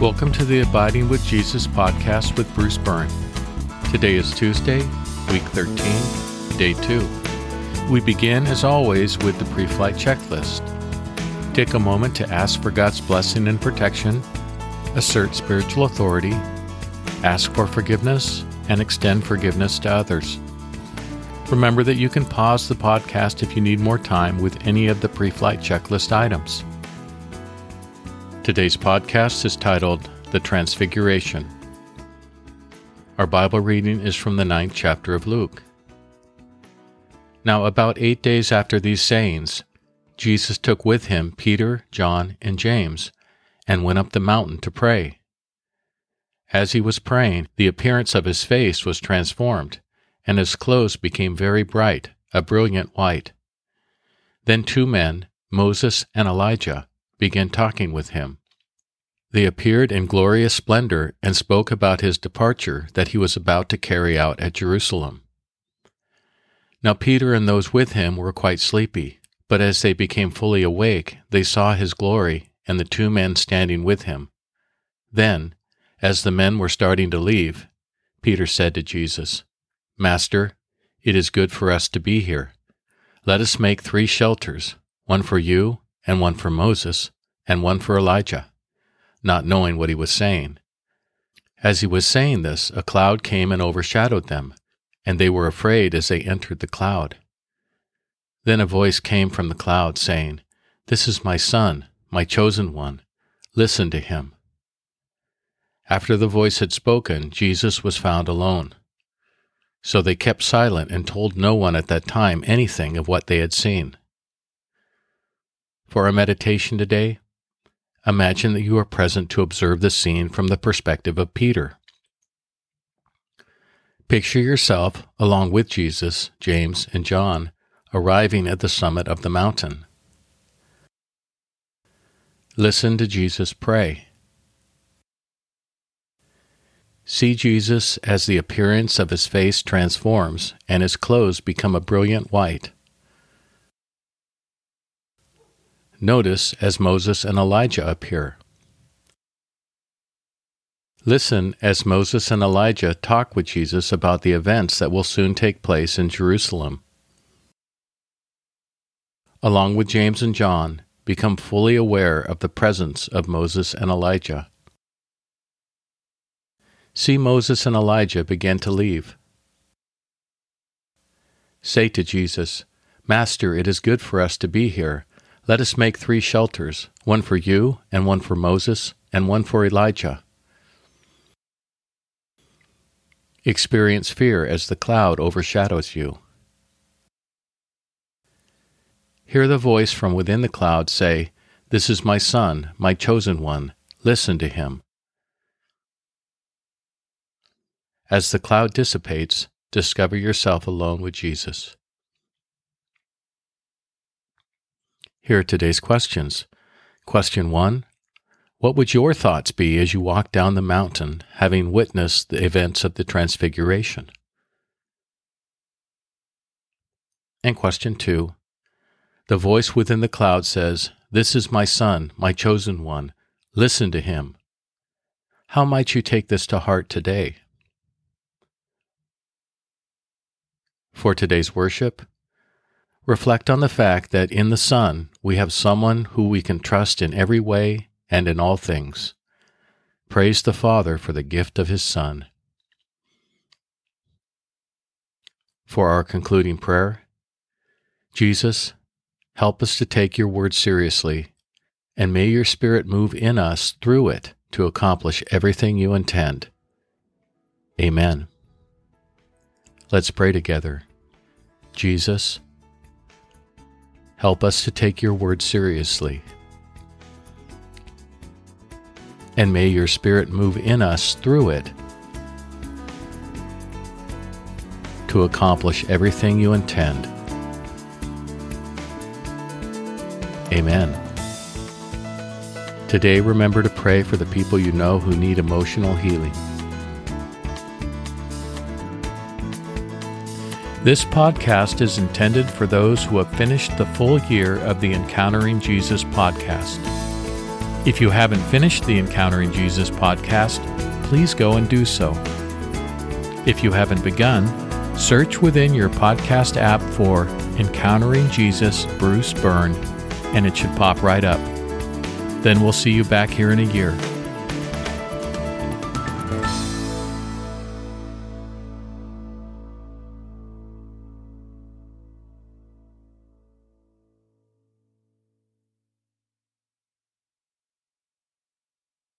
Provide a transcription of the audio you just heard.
Welcome to the Abiding with Jesus podcast with Bruce Byrne. Today is Tuesday, week 13, day 2. We begin, as always, with the pre flight checklist. Take a moment to ask for God's blessing and protection, assert spiritual authority, ask for forgiveness, and extend forgiveness to others. Remember that you can pause the podcast if you need more time with any of the pre flight checklist items. Today's podcast is titled The Transfiguration. Our Bible reading is from the ninth chapter of Luke. Now, about eight days after these sayings, Jesus took with him Peter, John, and James, and went up the mountain to pray. As he was praying, the appearance of his face was transformed and his clothes became very bright, a brilliant white. Then two men, Moses and Elijah, began talking with him. They appeared in glorious splendor and spoke about his departure that he was about to carry out at Jerusalem. Now Peter and those with him were quite sleepy, but as they became fully awake, they saw his glory and the two men standing with him. Then, as the men were starting to leave, Peter said to Jesus, Master, it is good for us to be here. Let us make three shelters, one for you, and one for Moses, and one for Elijah, not knowing what he was saying. As he was saying this, a cloud came and overshadowed them, and they were afraid as they entered the cloud. Then a voice came from the cloud, saying, This is my Son, my chosen one. Listen to him. After the voice had spoken, Jesus was found alone. So they kept silent and told no one at that time anything of what they had seen. For our meditation today, imagine that you are present to observe the scene from the perspective of Peter. Picture yourself, along with Jesus, James, and John, arriving at the summit of the mountain. Listen to Jesus pray. See Jesus as the appearance of his face transforms and his clothes become a brilliant white. Notice as Moses and Elijah appear. Listen as Moses and Elijah talk with Jesus about the events that will soon take place in Jerusalem. Along with James and John, become fully aware of the presence of Moses and Elijah. See Moses and Elijah begin to leave. Say to Jesus, Master, it is good for us to be here. Let us make three shelters one for you, and one for Moses, and one for Elijah. Experience fear as the cloud overshadows you. Hear the voice from within the cloud say, This is my Son, my chosen one. Listen to him. As the cloud dissipates, discover yourself alone with Jesus. Here are today's questions. Question 1 What would your thoughts be as you walk down the mountain, having witnessed the events of the Transfiguration? And question 2 The voice within the cloud says, This is my Son, my chosen one. Listen to him. How might you take this to heart today? for today's worship? Reflect on the fact that in the Son we have someone who we can trust in every way and in all things. Praise the Father for the gift of His Son. For our concluding prayer, Jesus, help us to take your word seriously, and may your Spirit move in us through it to accomplish everything you intend. Amen. Let's pray together. Jesus, help us to take your word seriously. And may your Spirit move in us through it to accomplish everything you intend. Amen. Today, remember to pray for the people you know who need emotional healing. This podcast is intended for those who have finished the full year of the Encountering Jesus podcast. If you haven't finished the Encountering Jesus podcast, please go and do so. If you haven't begun, search within your podcast app for Encountering Jesus Bruce Byrne, and it should pop right up. Then we'll see you back here in a year.